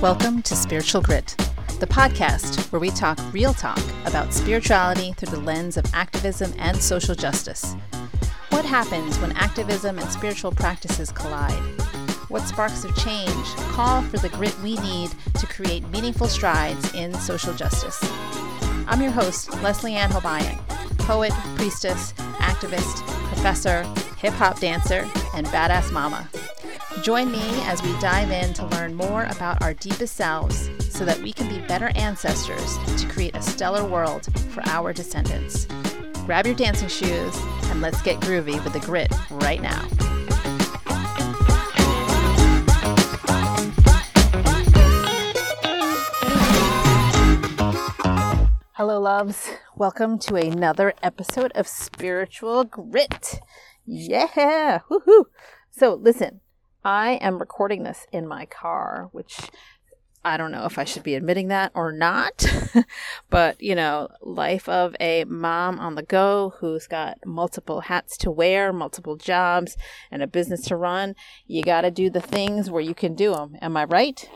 Welcome to Spiritual Grit, the podcast where we talk real talk about spirituality through the lens of activism and social justice. What happens when activism and spiritual practices collide? What sparks of change call for the grit we need to create meaningful strides in social justice? I'm your host, Leslie Ann Hobayan, poet, priestess, activist, professor, hip hop dancer, and badass mama. Join me as we dive in to learn more about our deepest selves so that we can be better ancestors to create a stellar world for our descendants. Grab your dancing shoes and let's get groovy with the grit right now. Hello, loves. Welcome to another episode of Spiritual Grit. Yeah. Woohoo. So, listen, I am recording this in my car, which I don't know if I should be admitting that or not. but, you know, life of a mom on the go who's got multiple hats to wear, multiple jobs, and a business to run, you got to do the things where you can do them. Am I right?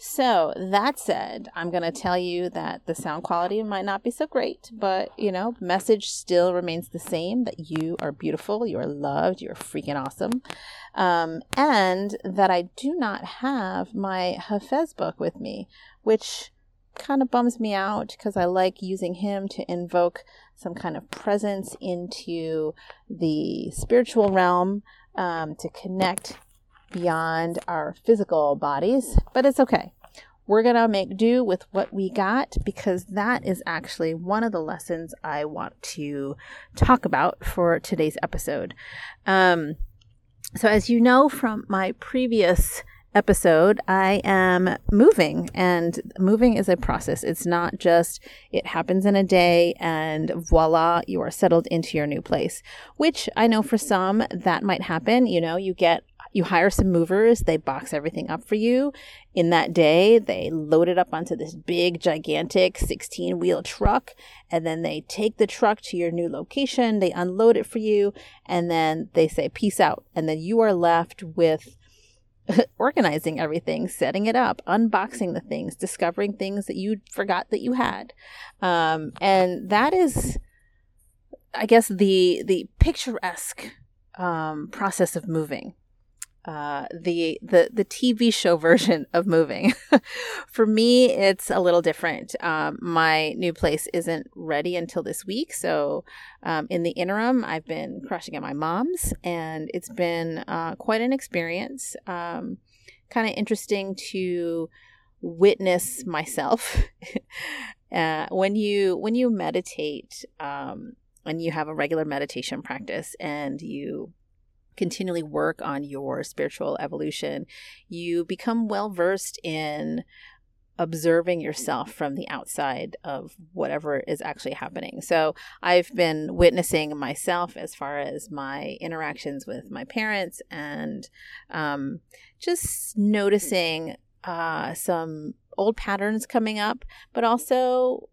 So, that said, I'm going to tell you that the sound quality might not be so great, but you know, message still remains the same that you are beautiful, you are loved, you're freaking awesome. Um, and that I do not have my Hafez book with me, which kind of bums me out because I like using him to invoke some kind of presence into the spiritual realm um, to connect beyond our physical bodies, but it's okay. We're going to make do with what we got because that is actually one of the lessons I want to talk about for today's episode. Um, so, as you know from my previous episode, I am moving, and moving is a process. It's not just it happens in a day and voila, you are settled into your new place, which I know for some that might happen. You know, you get you hire some movers, they box everything up for you. In that day, they load it up onto this big, gigantic 16 wheel truck, and then they take the truck to your new location, they unload it for you, and then they say, Peace out. And then you are left with organizing everything, setting it up, unboxing the things, discovering things that you forgot that you had. Um, and that is, I guess, the, the picturesque um, process of moving uh, the the the TV show version of moving. For me, it's a little different. Um, my new place isn't ready until this week, so um, in the interim, I've been crushing at my mom's, and it's been uh, quite an experience. Um, kind of interesting to witness myself uh, when you when you meditate. Um, when you have a regular meditation practice and you continually work on your spiritual evolution, you become well versed in observing yourself from the outside of whatever is actually happening. So I've been witnessing myself as far as my interactions with my parents and um, just noticing uh, some old patterns coming up, but also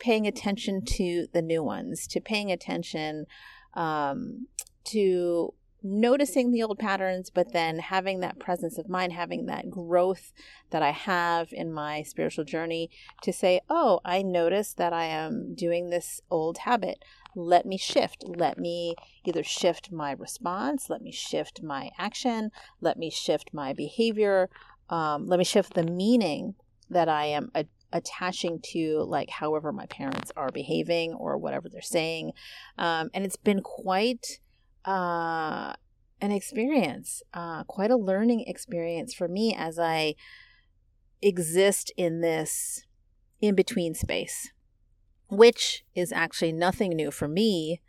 paying attention to the new ones, to paying attention um, to noticing the old patterns, but then having that presence of mind, having that growth that I have in my spiritual journey to say, oh, I notice that I am doing this old habit. Let me shift. Let me either shift my response, let me shift my action, let me shift my behavior, um, let me shift the meaning that I am a- attaching to like however my parents are behaving or whatever they're saying um, and it's been quite uh, an experience, uh, quite a learning experience for me as I exist in this in between space, which is actually nothing new for me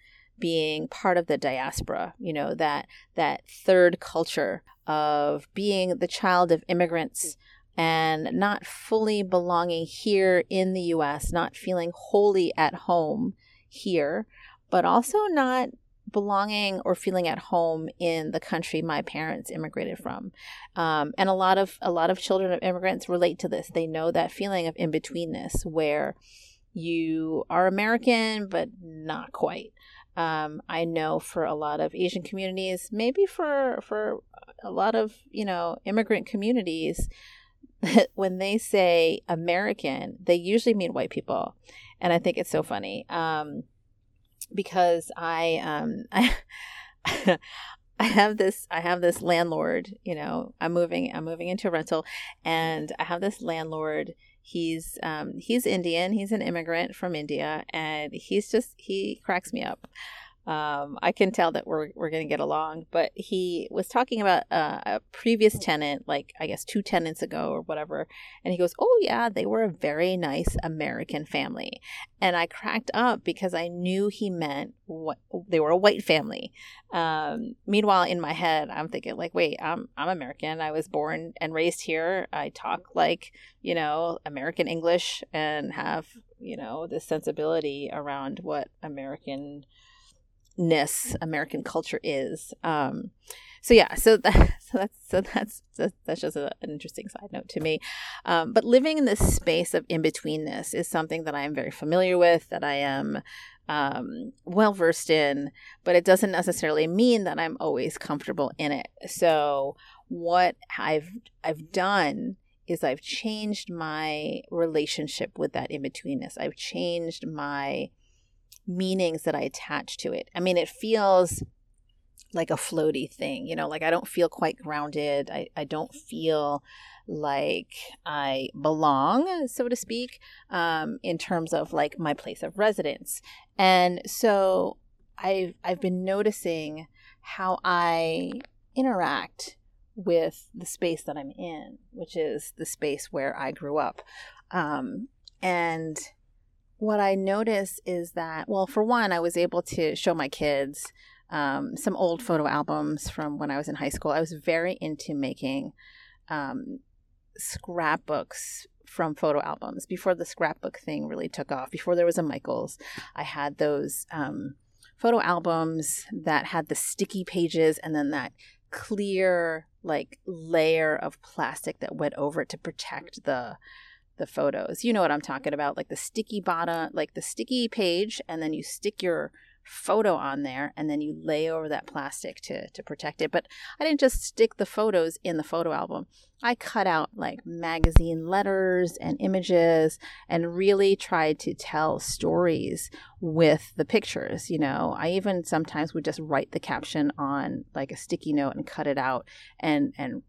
being part of the diaspora you know that that third culture of being the child of immigrants and not fully belonging here in the US not feeling wholly at home here but also not belonging or feeling at home in the country my parents immigrated from. Um, and a lot of a lot of children of immigrants relate to this. They know that feeling of in-betweenness where you are american but not quite. Um, i know for a lot of asian communities maybe for for a lot of you know immigrant communities when they say American, they usually mean white people, and I think it's so funny. Um, because I um, I. I have this I have this landlord, you know, I'm moving I'm moving into a rental and I have this landlord. He's um he's Indian, he's an immigrant from India and he's just he cracks me up. Um, I can tell that we're we're going to get along. But he was talking about uh, a previous tenant, like I guess two tenants ago or whatever, and he goes, "Oh yeah, they were a very nice American family," and I cracked up because I knew he meant what they were a white family. Um, meanwhile, in my head, I'm thinking like, "Wait, I'm I'm American. I was born and raised here. I talk like you know American English and have you know this sensibility around what American." Ness American culture is. Um, so yeah, so that so that's so that's that's just a, an interesting side note to me. Um, but living in this space of in betweenness is something that I am very familiar with, that I am um, well versed in, but it doesn't necessarily mean that I'm always comfortable in it. So what I've I've done is I've changed my relationship with that in betweenness. I've changed my meanings that I attach to it. I mean, it feels like a floaty thing, you know, like I don't feel quite grounded. I, I don't feel like I belong, so to speak, um, in terms of like my place of residence. And so I've, I've been noticing how I interact with the space that I'm in, which is the space where I grew up. Um, and what I notice is that, well, for one, I was able to show my kids um, some old photo albums from when I was in high school. I was very into making um, scrapbooks from photo albums before the scrapbook thing really took off. Before there was a Michaels, I had those um, photo albums that had the sticky pages and then that clear like layer of plastic that went over it to protect the the photos. You know what I'm talking about, like the sticky bottom, like the sticky page, and then you stick your photo on there and then you lay over that plastic to, to protect it. But I didn't just stick the photos in the photo album. I cut out like magazine letters and images and really tried to tell stories with the pictures. You know, I even sometimes would just write the caption on like a sticky note and cut it out and, and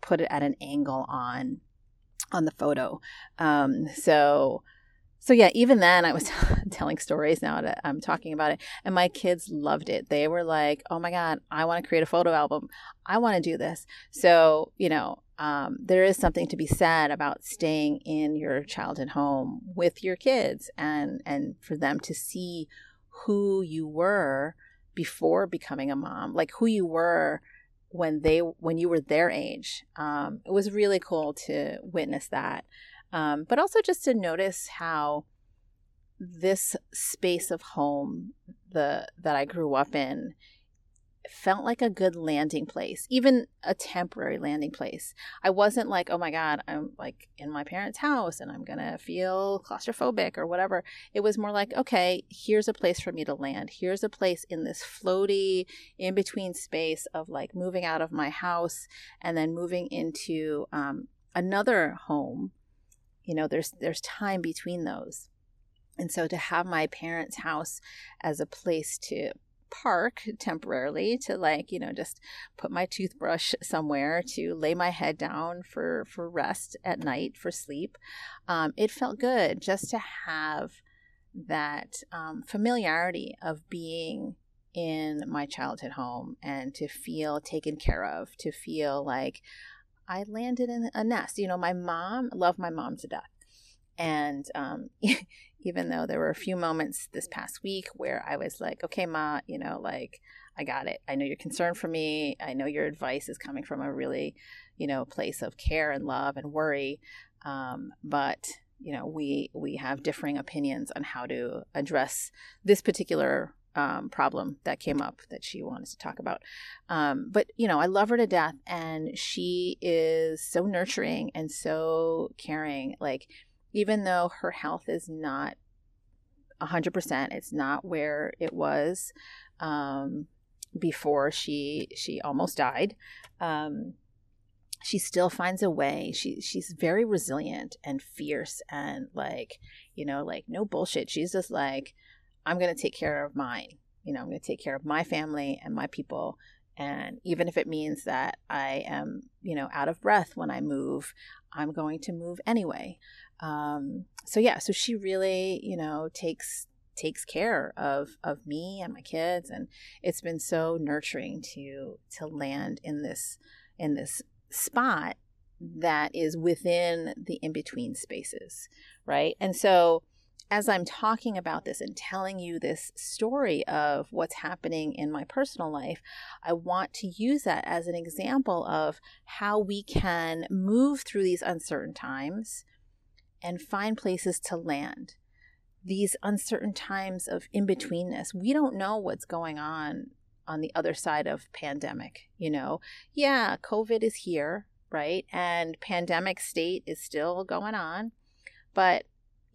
put it at an angle on on the photo. Um, so, so yeah, even then I was telling stories now that I'm talking about it, and my kids loved it. They were like, "Oh my god, I want to create a photo album. I want to do this." So, you know, um, there is something to be said about staying in your childhood home with your kids, and and for them to see who you were before becoming a mom, like who you were when they when you were their age. Um, it was really cool to witness that, um, but also just to notice how this space of home the that I grew up in felt like a good landing place, even a temporary landing place. I wasn't like, oh my God, I'm like in my parents' house and I'm going to feel claustrophobic or whatever. It was more like, okay, here's a place for me to land. Here's a place in this floaty, in between space of like moving out of my house and then moving into um, another home. You know, there's there's time between those. And so to have my parents' house as a place to park temporarily to like you know just put my toothbrush somewhere to lay my head down for for rest at night for sleep. Um, it felt good just to have that um, familiarity of being in my childhood home and to feel taken care of to feel like i landed in a nest. You know my mom loved my mom to death. And um, even though there were a few moments this past week where I was like, okay, Ma, you know, like, I got it. I know you're concerned for me. I know your advice is coming from a really, you know, place of care and love and worry. Um, but, you know, we, we have differing opinions on how to address this particular um, problem that came up that she wanted to talk about. Um, but, you know, I love her to death and she is so nurturing and so caring. Like, even though her health is not 100%, it's not where it was um, before she she almost died. Um, she still finds a way. She she's very resilient and fierce and like, you know, like no bullshit. She's just like, I'm gonna take care of mine. You know, I'm gonna take care of my family and my people. And even if it means that I am, you know, out of breath when I move, I'm going to move anyway. Um, so yeah, so she really, you know, takes takes care of of me and my kids, and it's been so nurturing to to land in this in this spot that is within the in between spaces, right? And so, as I'm talking about this and telling you this story of what's happening in my personal life, I want to use that as an example of how we can move through these uncertain times and find places to land. These uncertain times of in betweenness, we don't know what's going on on the other side of pandemic you know? Yeah covid is here right? And pandemic state is still going on. But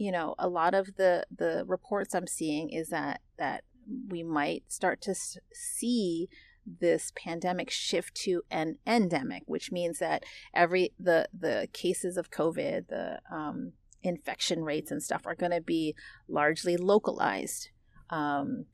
you know a lot of the the reports i'm seeing is that that we might start to see this pandemic shift to an endemic which means that every the the cases of covid the um, infection rates and stuff are going to be largely localized um,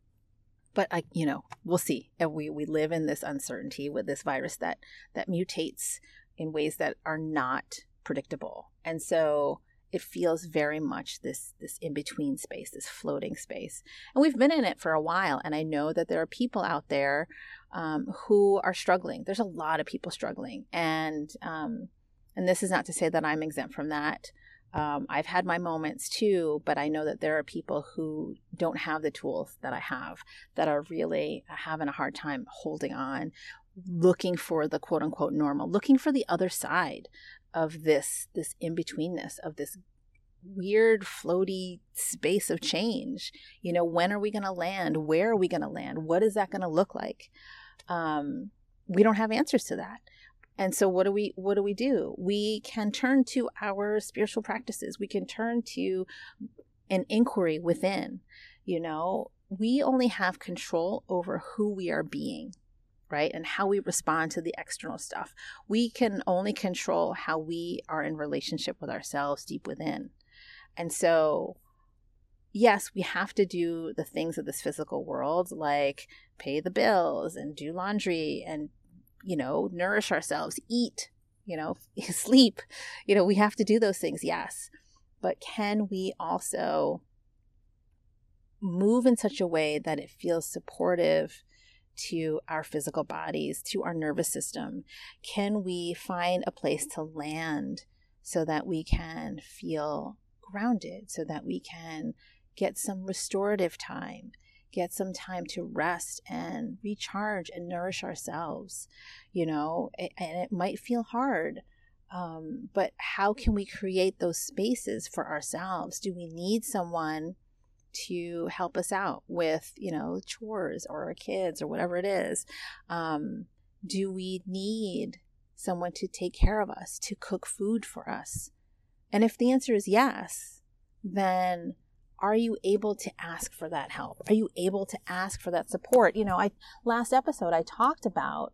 but I, you know, we'll see. And we we live in this uncertainty with this virus that that mutates in ways that are not predictable, and so it feels very much this this in between space, this floating space. And we've been in it for a while, and I know that there are people out there um, who are struggling. There's a lot of people struggling, and um, and this is not to say that I'm exempt from that. Um, I've had my moments too, but I know that there are people who don't have the tools that I have that are really having a hard time holding on, looking for the quote unquote normal, looking for the other side of this this in betweenness of this weird floaty space of change. You know, when are we going to land? Where are we going to land? What is that going to look like? Um, we don't have answers to that. And so what do we what do we do? We can turn to our spiritual practices. We can turn to an inquiry within. You know, we only have control over who we are being, right? And how we respond to the external stuff. We can only control how we are in relationship with ourselves deep within. And so yes, we have to do the things of this physical world, like pay the bills and do laundry and you know, nourish ourselves, eat, you know, sleep. You know, we have to do those things, yes. But can we also move in such a way that it feels supportive to our physical bodies, to our nervous system? Can we find a place to land so that we can feel grounded, so that we can get some restorative time? Get some time to rest and recharge and nourish ourselves, you know, and it might feel hard. Um, but how can we create those spaces for ourselves? Do we need someone to help us out with, you know, chores or our kids or whatever it is? Um, do we need someone to take care of us, to cook food for us? And if the answer is yes, then are you able to ask for that help? Are you able to ask for that support? You know, I last episode I talked about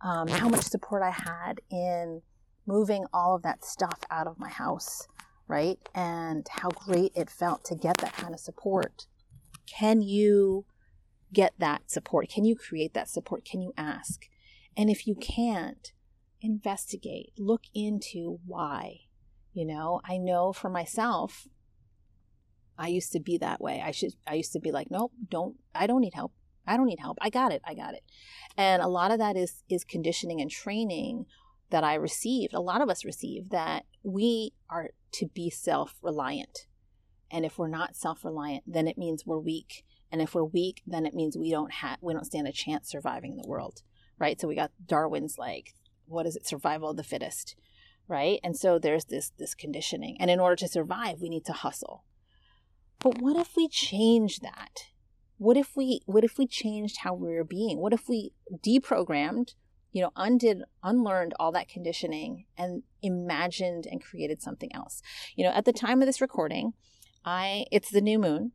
um, how much support I had in moving all of that stuff out of my house, right? And how great it felt to get that kind of support. Can you get that support? Can you create that support? Can you ask? And if you can't, investigate, look into why. You know, I know for myself, I used to be that way. I should I used to be like, nope, don't I don't need help. I don't need help. I got it. I got it. And a lot of that is is conditioning and training that I received. A lot of us receive that we are to be self-reliant. And if we're not self-reliant, then it means we're weak. And if we're weak, then it means we don't have we don't stand a chance surviving in the world. Right? So we got Darwin's like what is it? Survival of the fittest. Right? And so there's this this conditioning. And in order to survive, we need to hustle but what if we change that? What if we what if we changed how we were being? What if we deprogrammed, you know, undid unlearned all that conditioning and imagined and created something else? You know, at the time of this recording, I it's the new moon.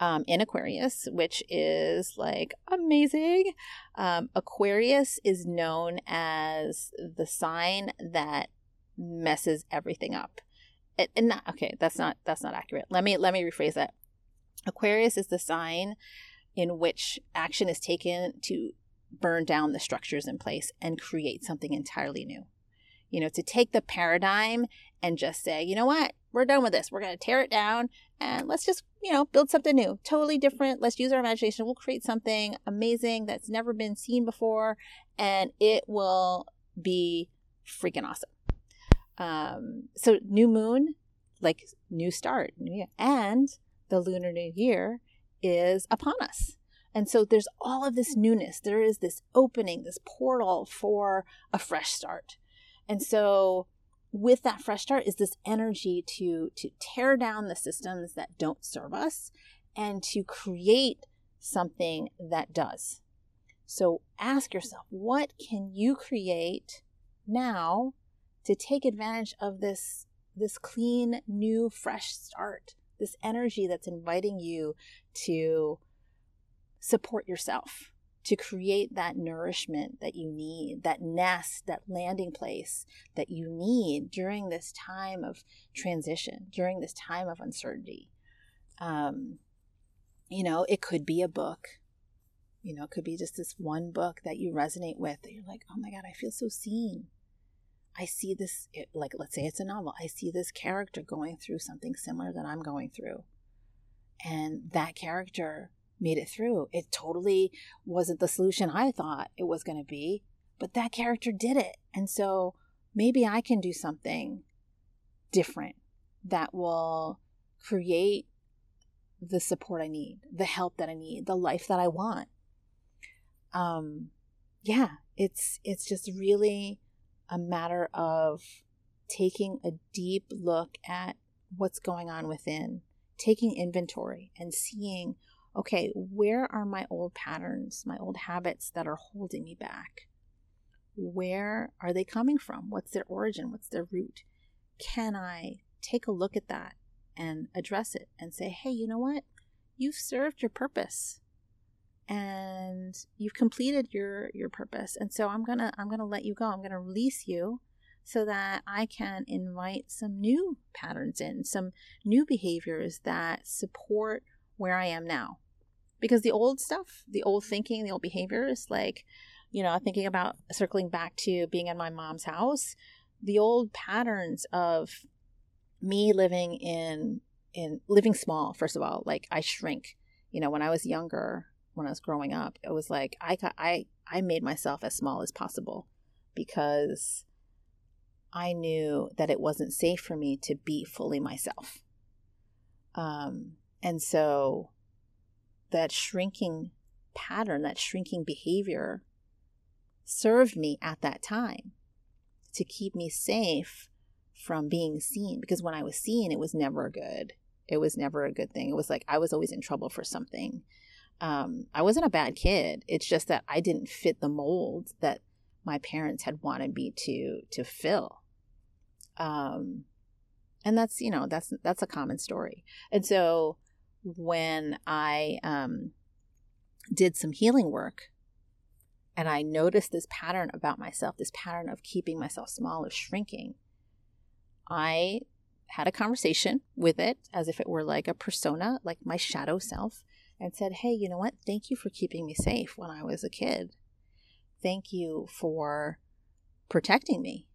um, in Aquarius, which is like amazing. Um, Aquarius is known as the sign that messes everything up. And not, okay, that's not that's not accurate. Let me let me rephrase that. Aquarius is the sign in which action is taken to burn down the structures in place and create something entirely new. You know, to take the paradigm and just say, you know what, we're done with this. We're going to tear it down and let's just, you know, build something new, totally different. Let's use our imagination. We'll create something amazing that's never been seen before and it will be freaking awesome. Um, so, new moon, like new start, and the lunar new year is upon us. And so there's all of this newness. There is this opening, this portal for a fresh start. And so with that fresh start is this energy to to tear down the systems that don't serve us and to create something that does. So ask yourself, what can you create now to take advantage of this this clean, new, fresh start? This energy that's inviting you to support yourself to create that nourishment that you need, that nest, that landing place that you need during this time of transition, during this time of uncertainty. Um, you know, it could be a book. You know, it could be just this one book that you resonate with that you're like, oh my God, I feel so seen. I see this, like, let's say it's a novel. I see this character going through something similar that I'm going through. And that character made it through. It totally wasn't the solution I thought it was going to be, but that character did it. And so maybe I can do something different that will create the support I need, the help that I need, the life that I want. Um yeah, it's it's just really a matter of taking a deep look at what's going on within, taking inventory and seeing okay, where are my old patterns, my old habits that are holding me back? Where are they coming from? What's their origin? What's their root? Can I take a look at that and address it and say, hey, you know what? You've served your purpose and you've completed your your purpose. And so i'm gonna i'm gonna let you go. I'm gonna release you so that i can invite some new patterns in some new behaviors that support where i am now. Because the old stuff, the old thinking, the old behaviors, like, you know, thinking about circling back to being in my mom's house, the old patterns of me living in in living small first of all like i shrink you know when i was younger when i was growing up it was like i i i made myself as small as possible because i knew that it wasn't safe for me to be fully myself um and so that shrinking pattern, that shrinking behavior served me at that time to keep me safe from being seen. Because when I was seen, it was never good. It was never a good thing. It was like I was always in trouble for something. Um, I wasn't a bad kid. It's just that I didn't fit the mold that my parents had wanted me to to fill. Um, and that's you know that's that's a common story. And so when I um, did some healing work and I noticed this pattern about myself, this pattern of keeping myself small, of shrinking, I had a conversation with it as if it were like a persona, like my shadow self, and said, Hey, you know what? Thank you for keeping me safe when I was a kid. Thank you for protecting me.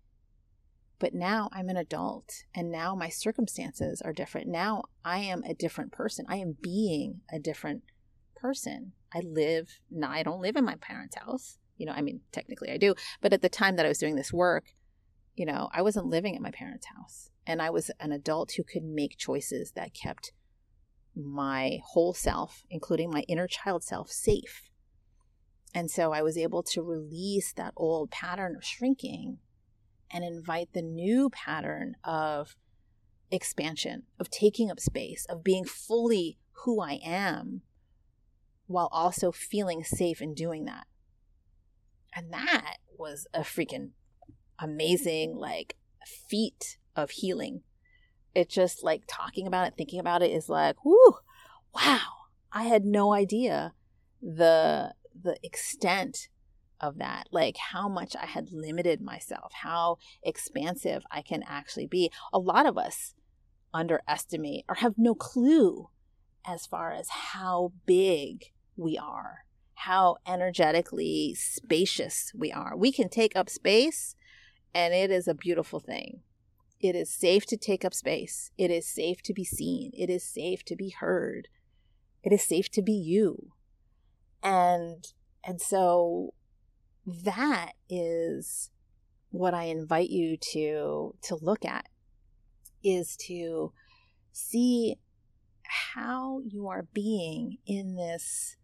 But now I'm an adult and now my circumstances are different. Now I am a different person. I am being a different person. I live, now I don't live in my parents' house. You know, I mean, technically I do. But at the time that I was doing this work, you know, I wasn't living at my parents' house. And I was an adult who could make choices that kept my whole self, including my inner child self, safe. And so I was able to release that old pattern of shrinking and invite the new pattern of expansion, of taking up space, of being fully who I am while also feeling safe in doing that. And that was a freaking amazing, like, feat of healing. It just like talking about it, thinking about it is like, whoo, wow, I had no idea the the extent of that, like how much I had limited myself, how expansive I can actually be. A lot of us underestimate or have no clue as far as how big we are, how energetically spacious we are. We can take up space, and it is a beautiful thing. It is safe to take up space. It is safe to be seen. It is safe to be heard. It is safe to be you. And and so that is what I invite you to to look at is to see how you are being in this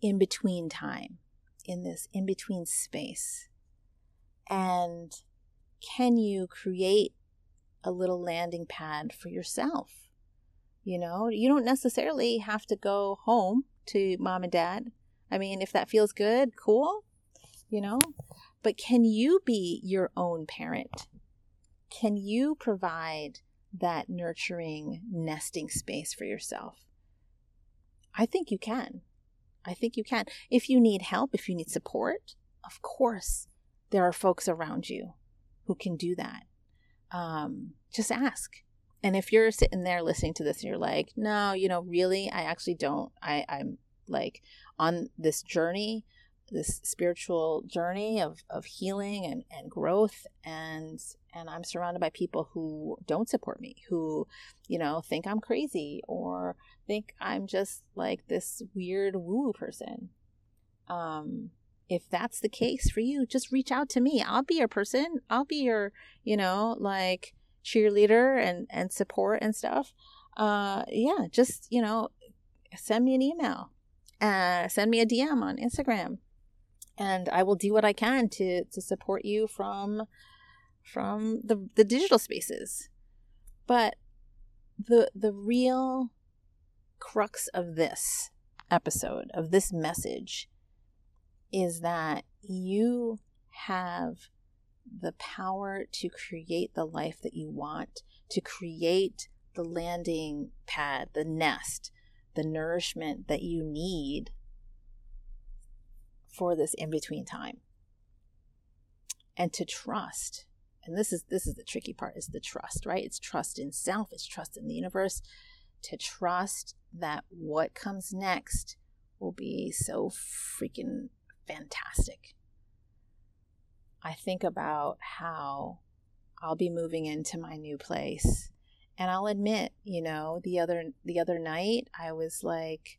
in between time, in this in between space. And can you create a little landing pad for yourself? You know, you don't necessarily have to go home to mom and dad. I mean, if that feels good, cool, you know, but can you be your own parent? Can you provide that nurturing nesting space for yourself? I think you can. I think you can. If you need help, if you need support, of course, there are folks around you who can do that. Um, just ask. And if you're sitting there listening to this and you're like, no, you know, really, I actually don't. I, I'm like on this journey this spiritual journey of, of healing and, and growth and and I'm surrounded by people who don't support me, who, you know, think I'm crazy or think I'm just like this weird woo person. Um, if that's the case for you, just reach out to me. I'll be your person. I'll be your, you know, like cheerleader and and support and stuff. Uh, yeah, just you know, send me an email. Uh, send me a DM on Instagram and I will do what I can to to support you from from the the digital spaces. But the the real crux of this episode of this message is that you have the power to create the life that you want, to create the landing pad, the nest, the nourishment that you need for this in between time. And to trust and this is this is the tricky part is the trust right? It's trust in self it's trust in the universe. To trust that what comes next will be so freaking fantastic i think about how i'll be moving into my new place and i'll admit you know the other the other night i was like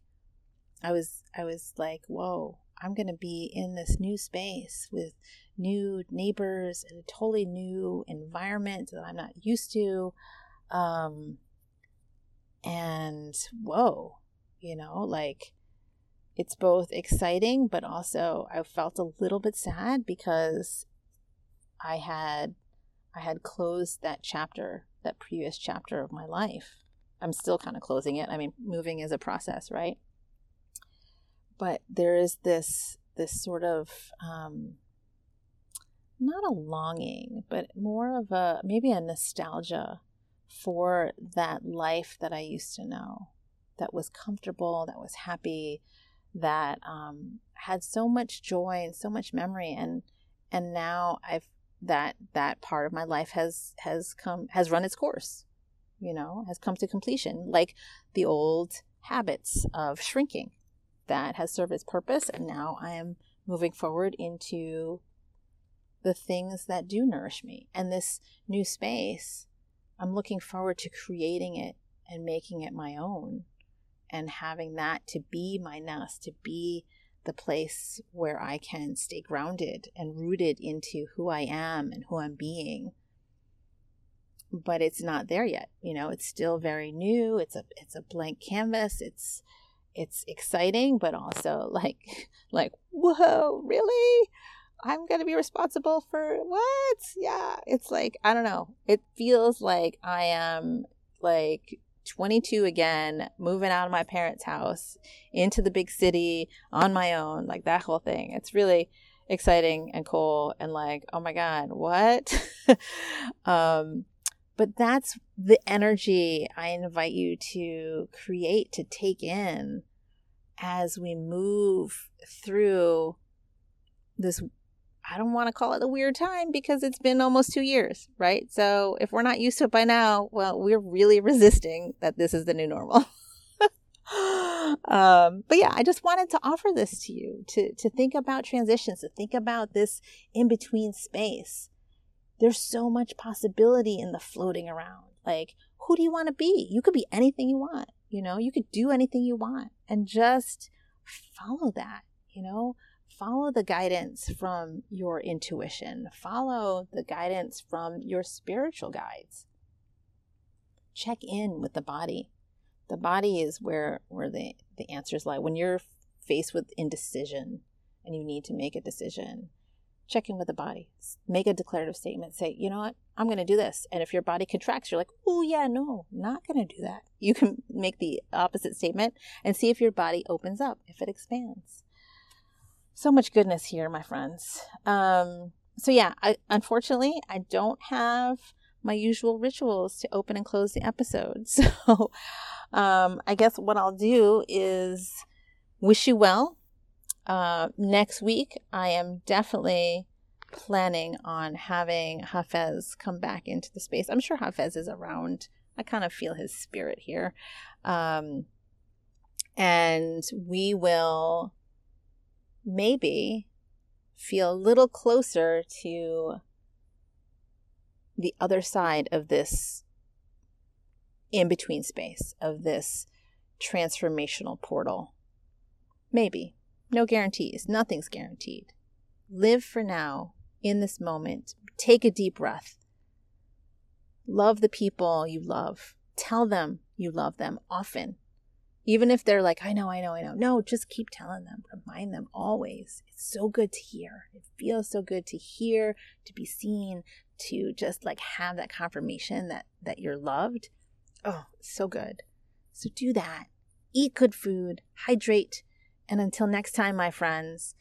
i was i was like whoa I'm going to be in this new space with new neighbors and a totally new environment that I'm not used to. Um, and whoa, you know, like it's both exciting, but also I felt a little bit sad because I had I had closed that chapter, that previous chapter of my life. I'm still kind of closing it. I mean, moving is a process, right? but there is this this sort of um, not a longing, but more of a maybe a nostalgia for that life that I used to know, that was comfortable, that was happy, that um, had so much joy and so much memory, and and now I've that that part of my life has has come has run its course, you know, has come to completion, like the old habits of shrinking that has served its purpose, and now I am moving forward into the things that do nourish me. And this new space, I'm looking forward to creating it and making it my own and having that to be my nest, to be the place where I can stay grounded and rooted into who I am and who I'm being. But it's not there yet. You know, it's still very new. It's a it's a blank canvas. It's it's exciting but also like like whoa really i'm gonna be responsible for what yeah it's like i don't know it feels like i am like 22 again moving out of my parents house into the big city on my own like that whole thing it's really exciting and cool and like oh my god what um But that's the energy I invite you to create, to take in as we move through this. I don't want to call it a weird time because it's been almost two years, right? So if we're not used to it by now, well, we're really resisting that this is the new normal. um, but yeah, I just wanted to offer this to you to, to think about transitions, to think about this in between space. There's so much possibility in the floating around. Like, who do you want to be? You could be anything you want. You know, you could do anything you want and just follow that, you know, follow the guidance from your intuition, follow the guidance from your spiritual guides. Check in with the body. The body is where where the the answers lie. When you're faced with indecision and you need to make a decision check in with the body. Make a declarative statement. Say you know what? I'm going to do this. And if your body contracts you're like oh yeah no not going to do that. You can make the opposite statement and see if your body opens up if it expands so much goodness here my friends um, so yeah I, unfortunately i don't have my usual rituals to open and close the episode so um, I guess what I'll do is wish you well. Uh, next week, I am definitely planning on having Hafez come back into the space. I'm sure Hafez is around. I kind of feel his spirit here. Um, and we will maybe feel a little closer to the other side of this in between space of this transformational portal. Maybe. No guarantees. Nothing's guaranteed. Live for now, in this moment. Take a deep breath. Love the people you love. Tell them you love them often. Even if they're like, I know, I know, I know. No, just keep telling them. Remind them always. It's so good to hear. It feels so good to hear, to be seen, to just like have that confirmation that that you're loved Oh, so good. So do that. Eat good food, hydrate, and until next time, my friends,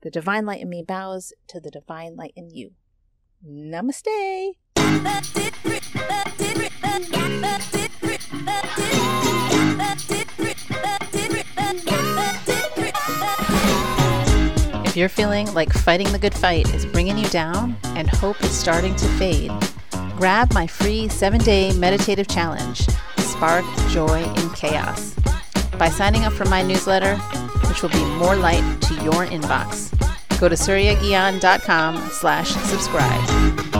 the divine light in me bows to the divine light in you. Namaste. If you're feeling like fighting the good fight is bringing you down and hope is starting to fade, grab my free seven day meditative challenge, Spark Joy in Chaos, by signing up for my newsletter, which will be more light to your inbox. Go to suryaguian.com slash subscribe.